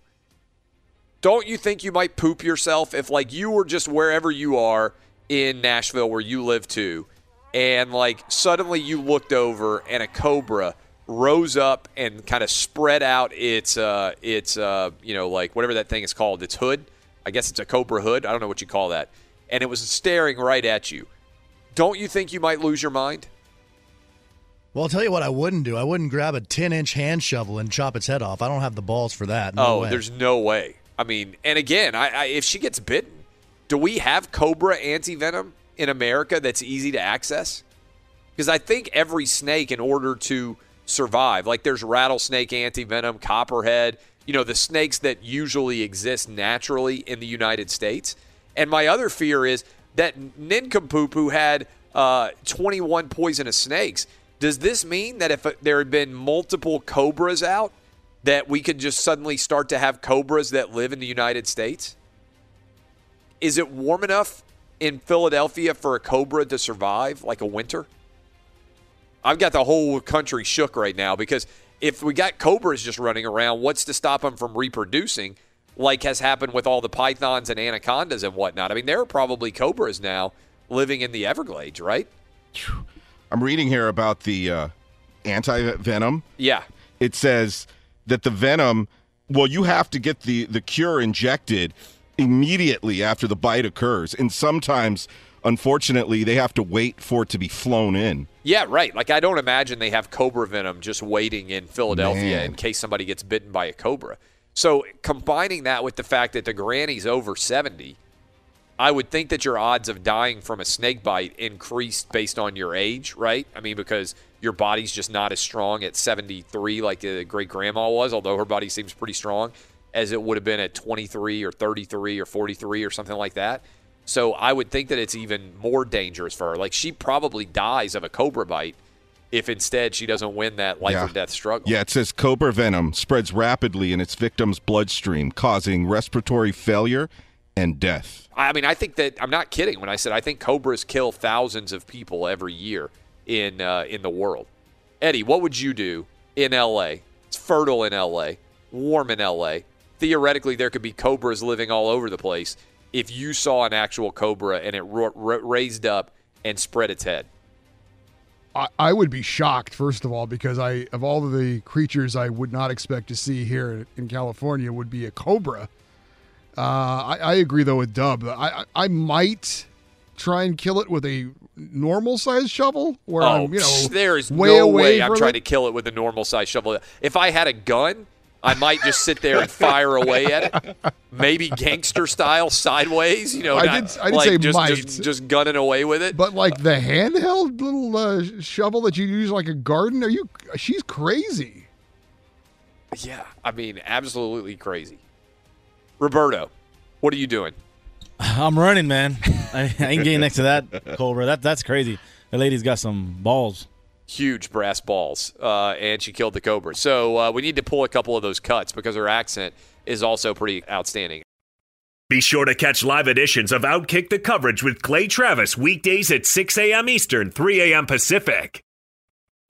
don't you think you might poop yourself if like you were just wherever you are in Nashville where you live too, and like suddenly you looked over and a Cobra rose up and kind of spread out its uh its uh you know like whatever that thing is called its hood i guess it's a cobra hood i don't know what you call that and it was staring right at you don't you think you might lose your mind Well, I'll tell you what I wouldn't do. I wouldn't grab a 10 inch hand shovel and chop its head off. I don't have the balls for that. No oh way. there's no way i mean and again I, I if she gets bitten do we have cobra anti-venom in america that's easy to access because i think every snake in order to survive. Like there's rattlesnake anti-venom copperhead you know the snakes that usually exist naturally in the united states. And my other fear is that nincompoop who had uh, 21 poisonous snakes. Does this mean that if there had been multiple cobras out that we could just suddenly start to have cobras that live in the united states? Is it warm enough in philadelphia for a cobra to survive like a winter I've got the whole country shook right now because if we got cobras just running around, what's to stop them from reproducing, like has happened with all the pythons and anacondas and whatnot? I mean, there are probably cobras now living in the Everglades, right? I'm reading here about the uh, anti venom. Yeah. It says that the venom, well, you have to get the, the cure injected immediately after the bite occurs. And sometimes, unfortunately, they have to wait for it to be flown in. Yeah, right. Like I don't imagine they have cobra venom just waiting in Philadelphia Man. in case somebody gets bitten by a cobra. So combining that with the fact that the granny's over 70, I would think that your odds of dying from a snake bite increased based on your age, right? I mean, because your body's just not as strong at 73 like the great grandma was, although her body seems pretty strong, as it would have been at 23 or 33 or 43 or something like that. So I would think that it's even more dangerous for her. Like she probably dies of a cobra bite if instead she doesn't win that life Yeah. or death struggle. Yeah, it says cobra venom spreads rapidly in its victim's bloodstream, causing respiratory failure and death. I mean, I think that I'm not kidding when I said I think cobras kill thousands of people every year in uh, in the world. Eddie, what would you do in L.A.? It's fertile in L.A., warm in L.A. Theoretically, there could be cobras living all over the place. If you saw an actual cobra and it ro- ra- raised up and spread its head, I, I would be shocked, first of all, because I of all of the creatures I would not expect to see here in California would be a cobra. Uh, I, I agree though with Dub. I, I I might try and kill it with a normal size shovel, where oh, I'm you know there is way no away way I'm trying it. to kill it with a normal size shovel. If I had a gun, I might just sit there and fire away at it, maybe gangster style, sideways. You know, I not- did- I did like say just, might. just just gunning away with it. But like the handheld little uh, shovel that you use like a garden, are you? She's crazy. Yeah, I mean, absolutely crazy. Roberto, what are you doing? I'm running, man. I, I ain't getting next to that cobra. That that's crazy. The lady's got some balls. Huge brass balls, uh, and she killed the cobra. So uh, we need to pull a couple of those cuts because her accent is also pretty outstanding. Be sure to catch live editions of Outkick the coverage with Clay Travis weekdays at 6 a.m. Eastern, 3 a.m. Pacific.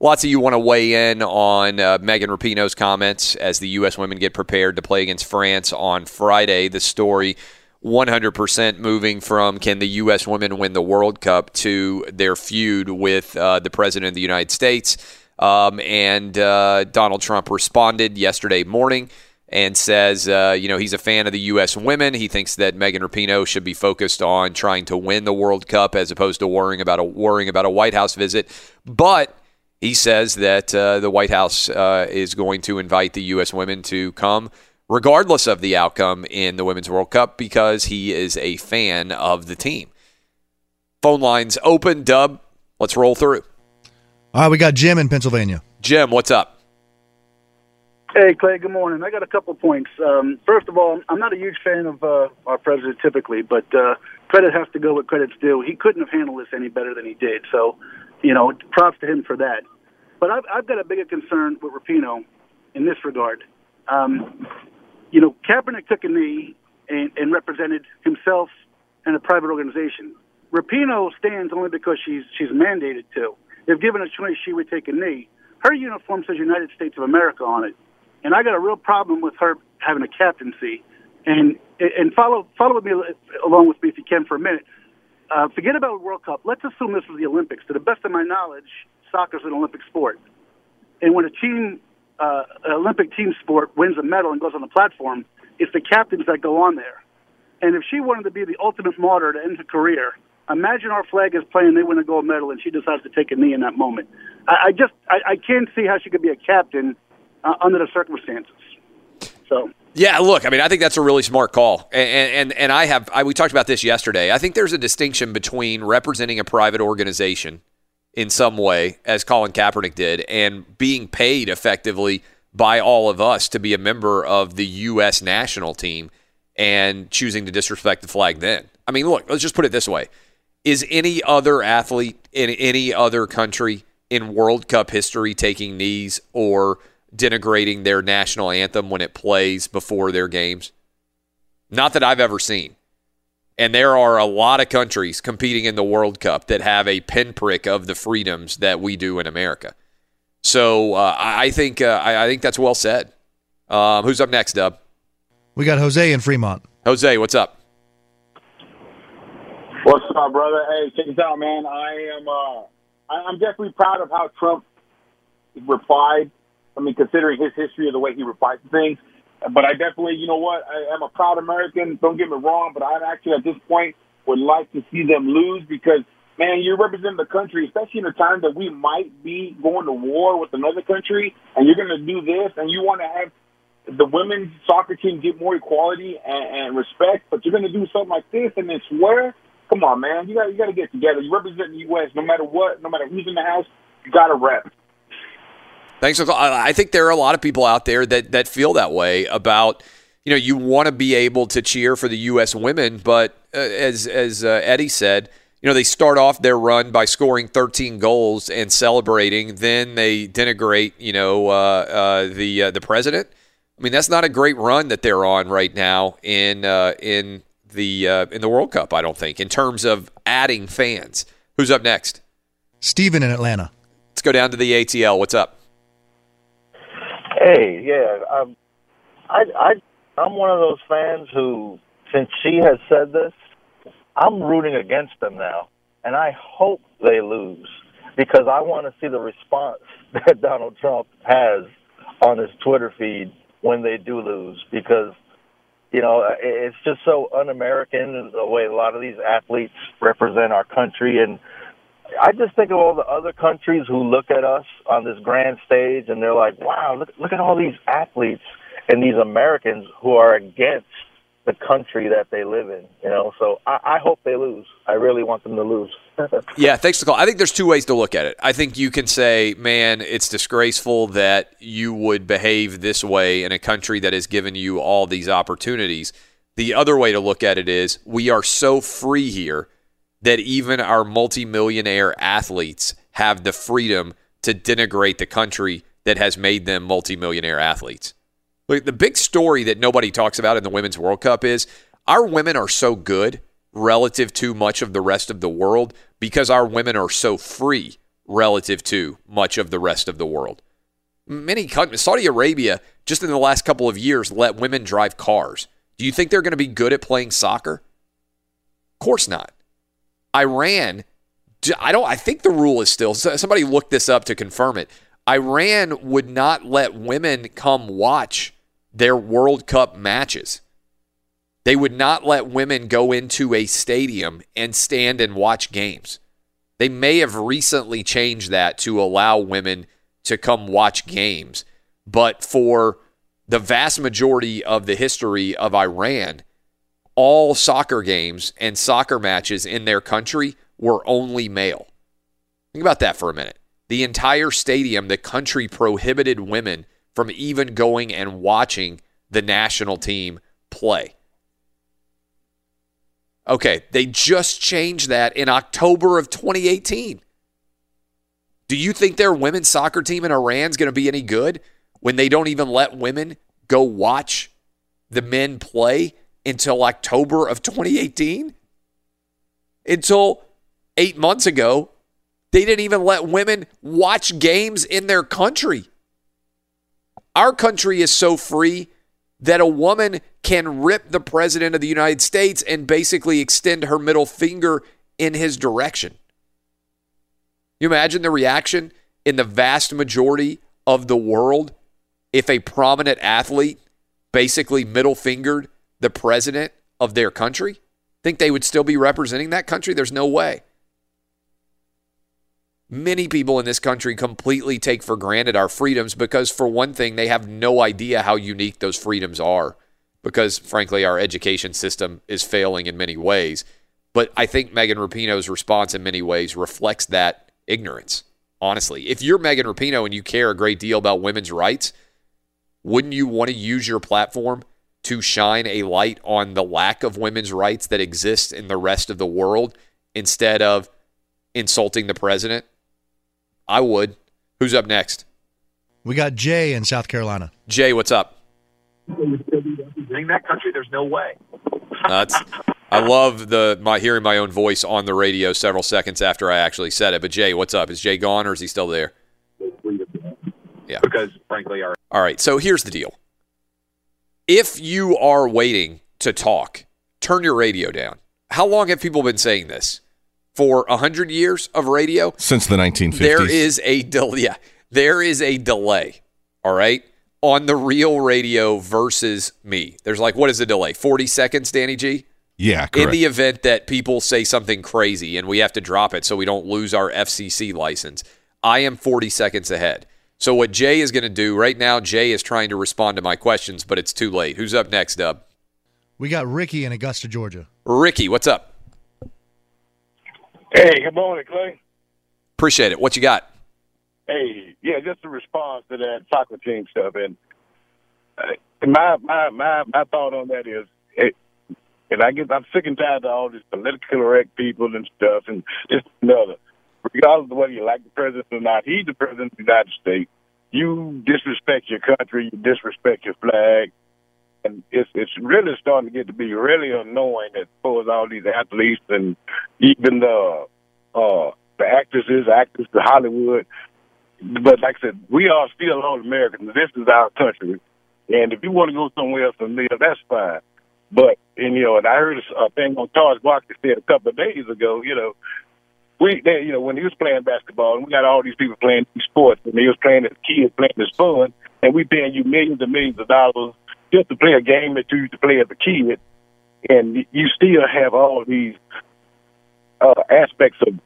Lots of you want to weigh in on uh, Megan Rapinoe's comments as the U.S. women get prepared to play against France on Friday. The story 100% moving from can the U.S. women win the World Cup to their feud with uh, the President of the United States. Um, and uh, Donald Trump responded yesterday morning and says, uh, you know, he's a fan of the U.S. women. He thinks that Megan Rapinoe should be focused on trying to win the World Cup as opposed to worrying about a worrying about a White House visit. But he says that uh, the White House uh, is going to invite the U.S. women to come, regardless of the outcome in the Women's World Cup, because he is a fan of the team. Phone lines open. Dub, let's roll through. All right, we got Jim in Pennsylvania. Jim, what's up? Hey, Clay, good morning. I got a couple points. Um, first of all, I'm not a huge fan of uh, our president typically, but uh, credit has to go what credit's due. He couldn't have handled this any better than he did. So you know, props to him for that. But I've, I've got a bigger concern with Rapinoe in this regard. Um, you know, Kaepernick took a knee and, and represented himself and a private organization. Rapinoe stands only because she's she's mandated to. If given a choice, she would take a knee. Her uniform says United States of America on it, and I got a real problem with her having a captaincy. And and follow follow me along with me if you can for a minute. Uh, forget about World Cup. Let's assume this was the Olympics. To the best of my knowledge, soccer is an Olympic sport. And when a team, uh, Olympic team sport, wins a medal and goes on the platform, it's the captains that go on there. And if she wanted to be the ultimate martyr to end her career, imagine our flag is playing, they win a gold medal, and she decides to take a knee in that moment. I, I just, I, I can't see how she could be a captain uh, under the circumstances. So. Yeah, look, I mean, I think that's a really smart call, and and and I have I, we talked about this yesterday. I think there's a distinction between representing a private organization in some way, as Colin Kaepernick did, and being paid effectively by all of us to be a member of the U.S. national team and choosing to disrespect the flag. Then, I mean, look, let's just put it this way: Is any other athlete in any other country in World Cup history taking knees or denigrating their national anthem when it plays before their games? Not that I've ever seen. And there are a lot of countries competing in the World Cup that have a pinprick of the freedoms that we do in America. So uh, I think uh, I, I, think that's well said. Um, who's up next, Dub? We got Jose in Fremont. Jose, what's up? What's up, brother? Hey, check this out, man. I am uh, I'm definitely proud of how Trump replied I mean, considering his history of the way he replies to things. But I definitely, you know what, I am a proud American. Don't get me wrong, but I actually at this point would like to see them lose because, man, you represent the country, especially in a time that we might be going to war with another country, and you're going to do this, and you want to have the women's soccer team get more equality and, and respect, but you're going to do something like this and then swear. Come on, man, you got you got to get together. You represent the U.S. No matter what, no matter who's in the house, you got to rep. Thanks I think there are a lot of people out there that that feel that way about you know you want to be able to cheer for the U.S. women, but uh, as as uh, Eddie said, you know they start off their run by scoring 13 goals and celebrating, then they denigrate you know uh, uh the uh, the president. I mean that's not a great run that they're on right now in uh, in the in the World Cup. I don't think in terms of adding fans. Who's up next? Steven in Atlanta. Let's go down to the ATL. What's up? Hey, yeah, um, I, I, I'm one of those fans who, since she has said this, I'm rooting against them now, and I hope they lose because I want to see the response that Donald Trump has on his Twitter feed when they do lose because you know it's just so un-American the way a lot of these athletes represent our country and I just think of all the other countries who look at us on this grand stage and they're like, wow, look, look at all these athletes and these Americans who are against the country that they live in, you know. So I, I hope they lose. I really want them to lose. yeah, thanks Nicole. I think there's two ways to look at it. I think you can say, man, it's disgraceful that you would behave this way in a country that has given you all these opportunities. The other way to look at it is, we are so free here that even our multimillionaire athletes have the freedom to denigrate the country that has made them multimillionaire athletes. Look, the big story that nobody talks about in the Women's World Cup is our women are so good relative to much of the rest of the world because our women are so free relative to much of the rest of the world. Many countries, Saudi Arabia, just in the last couple of years, let women drive cars. Do you think they're going to be good at playing soccer? Of course not. Iran, I don't. I think the rule is still. Somebody looked this up to confirm it. Iran would not let women come watch their World Cup matches. They would not let women go into a stadium and stand and watch games. They may have recently changed that to allow women to come watch games, but for the vast majority of the history of Iran, all soccer games and soccer matches in their country were only male. Think about that for a minute. The entire stadium, the country prohibited women from even going and watching the national team play. Okay, they just changed that in October of 2018. Do you think their women's soccer team in Iran's going to be any good when they don't even let women go watch the men play until October of 2018? Until eight months ago, they didn't even let women watch games in their country. Our country is so free that a woman can rip the president of the United States and basically extend her middle finger in his direction. You imagine the reaction in the vast majority of the world if a prominent athlete basically middle fingered the president of their country? Think they would still be representing that country? There's no way. Many people in this country completely take for granted our freedoms because, for one thing, they have no idea how unique those freedoms are because, frankly, our education system is failing in many ways. But I think Megan Rapinoe's response in many ways reflects that ignorance, honestly. If you're Megan Rapinoe and you care a great deal about women's rights, wouldn't you want to use your platform to shine a light on the lack of women's rights that exists in the rest of the world instead of insulting the president? I would. Who's up next? We got Jay in South Carolina. Jay, what's up? In that country, there's no way. Uh, that's I love the my hearing my own voice on the radio several seconds after I actually said it. But Jay, what's up? Is Jay gone or is he still there? Yeah. Because frankly, our All right. So here's the deal. If you are waiting to talk, turn your radio down. How long have people been saying this? For a hundred years of radio? Since the 1950s. There is a delay. Yeah, there is a delay. All right, on the real radio versus me. There's like what is the delay? Forty seconds, Danny G. Yeah, In the event that people say something crazy and we have to drop it so we don't lose our FCC license, I am 40 seconds ahead. So what Jay is going to do right now, Jay is trying to respond to my questions, but it's too late. Who's up next, Dub? We got Ricky in Augusta, Georgia. Ricky, what's up? Hey, good morning, Clay. Appreciate it. What you got? Hey, yeah, just a response to that soccer team stuff, and uh, my my my my thought on that is, it, and I get I'm sick and tired of all these politically correct people and stuff, and just another. Regardless of whether you like the president or not, he's the president of the United States. You disrespect your country, you disrespect your flag, and it's it's really starting to get to be really annoying that for all these athletes and even the uh the actresses, actors, the Hollywood. But like I said, we are still all Americans. This is our country, and if you want to go somewhere else and live, that's fine. But and you know, and I heard a thing on Charles Barkley said a couple of days ago. You know, we they, you know when he was playing basketball, and we got all these people playing these sports, and he was playing as kids playing as fun, and we paying you millions and millions of dollars just to play a game that you used to play as a kid, and you still have all these uh, aspects of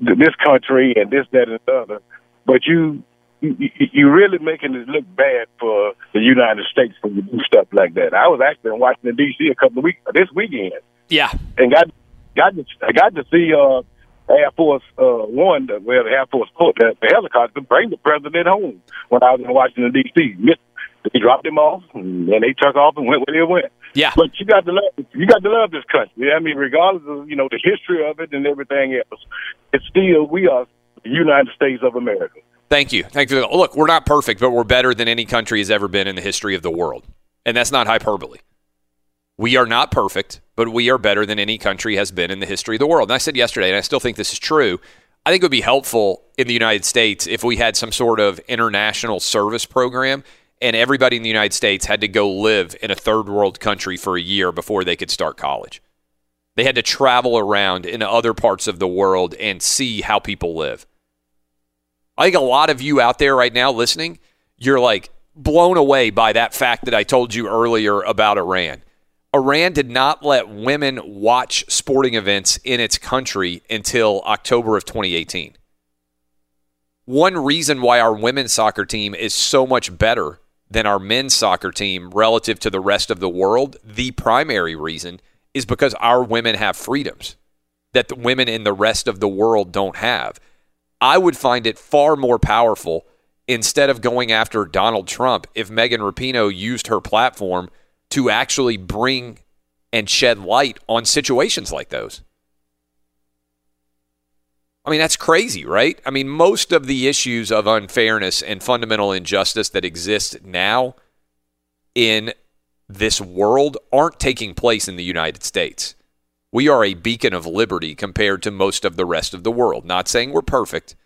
this country and this, that, and the other. But you, you, you really making it look bad for the United States when you do stuff like that. I was actually in Washington D.C. a couple of weeks this weekend, Yeah. and got got to, I got to see uh, Air Force uh, One, the, well, the Air Force put the, the helicopter bring the president home when I was in Washington D.C. They dropped him off, and then they took off and went where they went. Yeah. But you got to love you got to love this country. I mean, regardless of you know the history of it and everything else, it's still we are the United States of America. Thank you. Thank you. Look, we're not perfect, but we're better than any country has ever been in the history of the world. And that's not hyperbole. We are not perfect, but we are better than any country has been in the history of the world. And I said yesterday, and I still think this is true, I think it would be helpful in the United States if we had some sort of international service program and everybody in the United States had to go live in a third world country for a year before they could start college. They had to travel around in other parts of the world and see how people live. I think a lot of you out there right now listening, you're like blown away by that fact that I told you earlier about Iran. Iran did not let women watch sporting events in its country until October of 2018. One reason why our women's soccer team is so much better than our men's soccer team relative to the rest of the world, the primary reason is because our women have freedoms that the women in the rest of the world don't have. I would find it far more powerful instead of going after Donald Trump if Megan Rapinoe used her platform to actually bring and shed light on situations like those. I mean, that's crazy, right? I mean, most of the issues of unfairness and fundamental injustice that exist now in this world aren't taking place in the United States. We are a beacon of liberty compared to most of the rest of the world. Not saying we're perfect,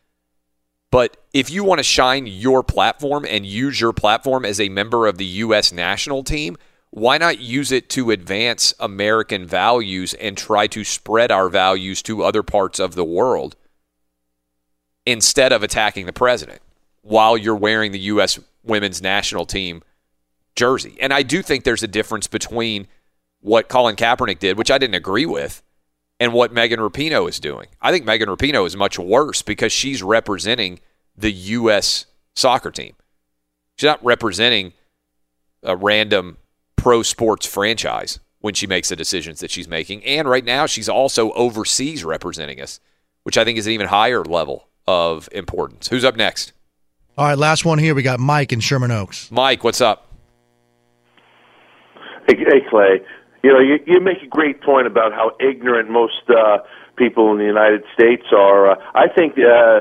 but if you want to shine your platform and use your platform as a member of the U.S. national team, why not use it to advance American values and try to spread our values to other parts of the world instead of attacking the president while you're wearing the U.S. women's national team jersey? And I do think there's a difference between what Colin Kaepernick did, which I didn't agree with, and what Megan Rapinoe is doing. I think Megan Rapinoe is much worse because she's representing the U.S. soccer team. She's not representing a random pro sports franchise when she makes the decisions that she's making. And right now, she's also overseas representing us, which I think is an even higher level of importance. Who's up next? All right, last one here. We got Mike in Sherman Oaks. Mike, what's up? Hey, hey Clay. You know, you, you make a great point about how ignorant most uh, people in the United States are. Uh, I think uh,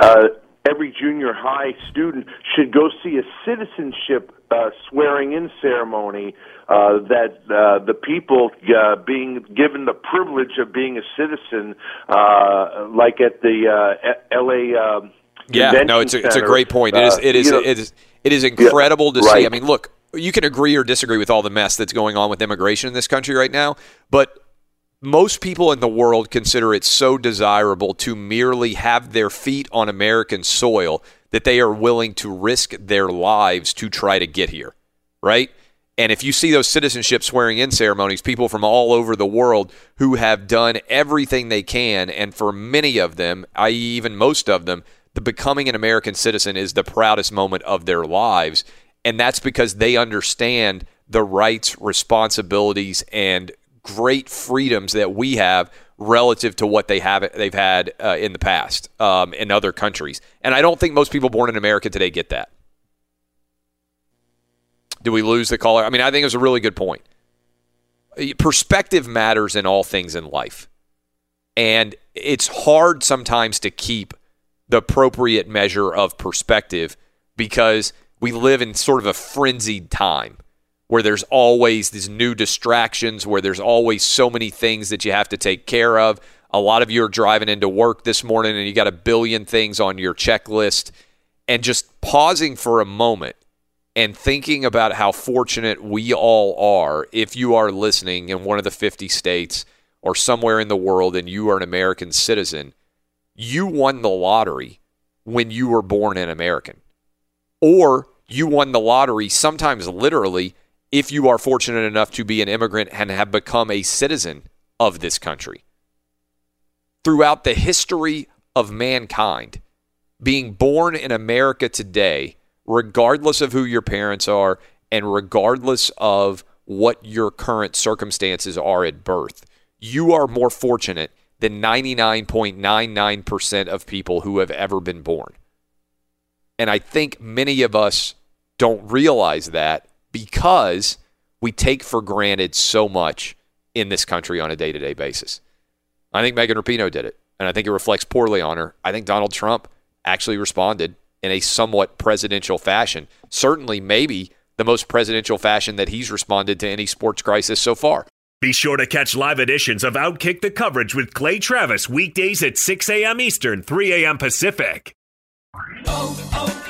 uh, every junior high student should go see a citizenship uh, swearing in ceremony uh, that uh, the people uh, being given the privilege of being a citizen, uh, like at the uh, L.A. Uh, yeah, no, it's a, it's a great point. It is it is, you know, it is it is incredible yeah, to see. I mean, look, you can agree or disagree with all the mess that's going on with immigration in this country right now, but most people in the world consider it so desirable to merely have their feet on American soil that they are willing to risk their lives to try to get here, right? And if you see those citizenship swearing in ceremonies, people from all over the world who have done everything they can, and for many of them, i.e., even most of them, the becoming an American citizen is the proudest moment of their lives. And that's because they understand the rights, responsibilities, and great freedoms that we have relative to what they have they've had uh, in the past um, in other countries. And I don't think most people born in America today get that. Do we lose the caller? I mean, I think it was a really good point. Perspective matters in all things in life. And it's hard sometimes to keep the appropriate measure of perspective because we live in sort of a frenzied time where there's always these new distractions, where there's always so many things that you have to take care of. A lot of you are driving into work this morning and you got a billion things on your checklist. And just pausing for a moment and thinking about how fortunate we all are if you are listening in one of the 50 states or somewhere in the world and you are an American citizen, you won the lottery when you were born an American. Or you won the lottery, sometimes literally, if you are fortunate enough to be an immigrant and have become a citizen of this country. Throughout the history of mankind, being born in America today, regardless of who your parents are and regardless of what your current circumstances are at birth, you are more fortunate than 99.99% of people who have ever been born. And I think many of us don't realize that because we take for granted so much in this country on a day to day basis. I think Megan Rapinoe did it, and I think it reflects poorly on her. I think Donald Trump actually responded in a somewhat presidential fashion. Certainly, maybe the most presidential fashion that he's responded to any sports crisis so far. Be sure to catch live editions of Outkick the coverage with Clay Travis weekdays at 6 a.m. Eastern, 3 a.m. Pacific. Oh, oh,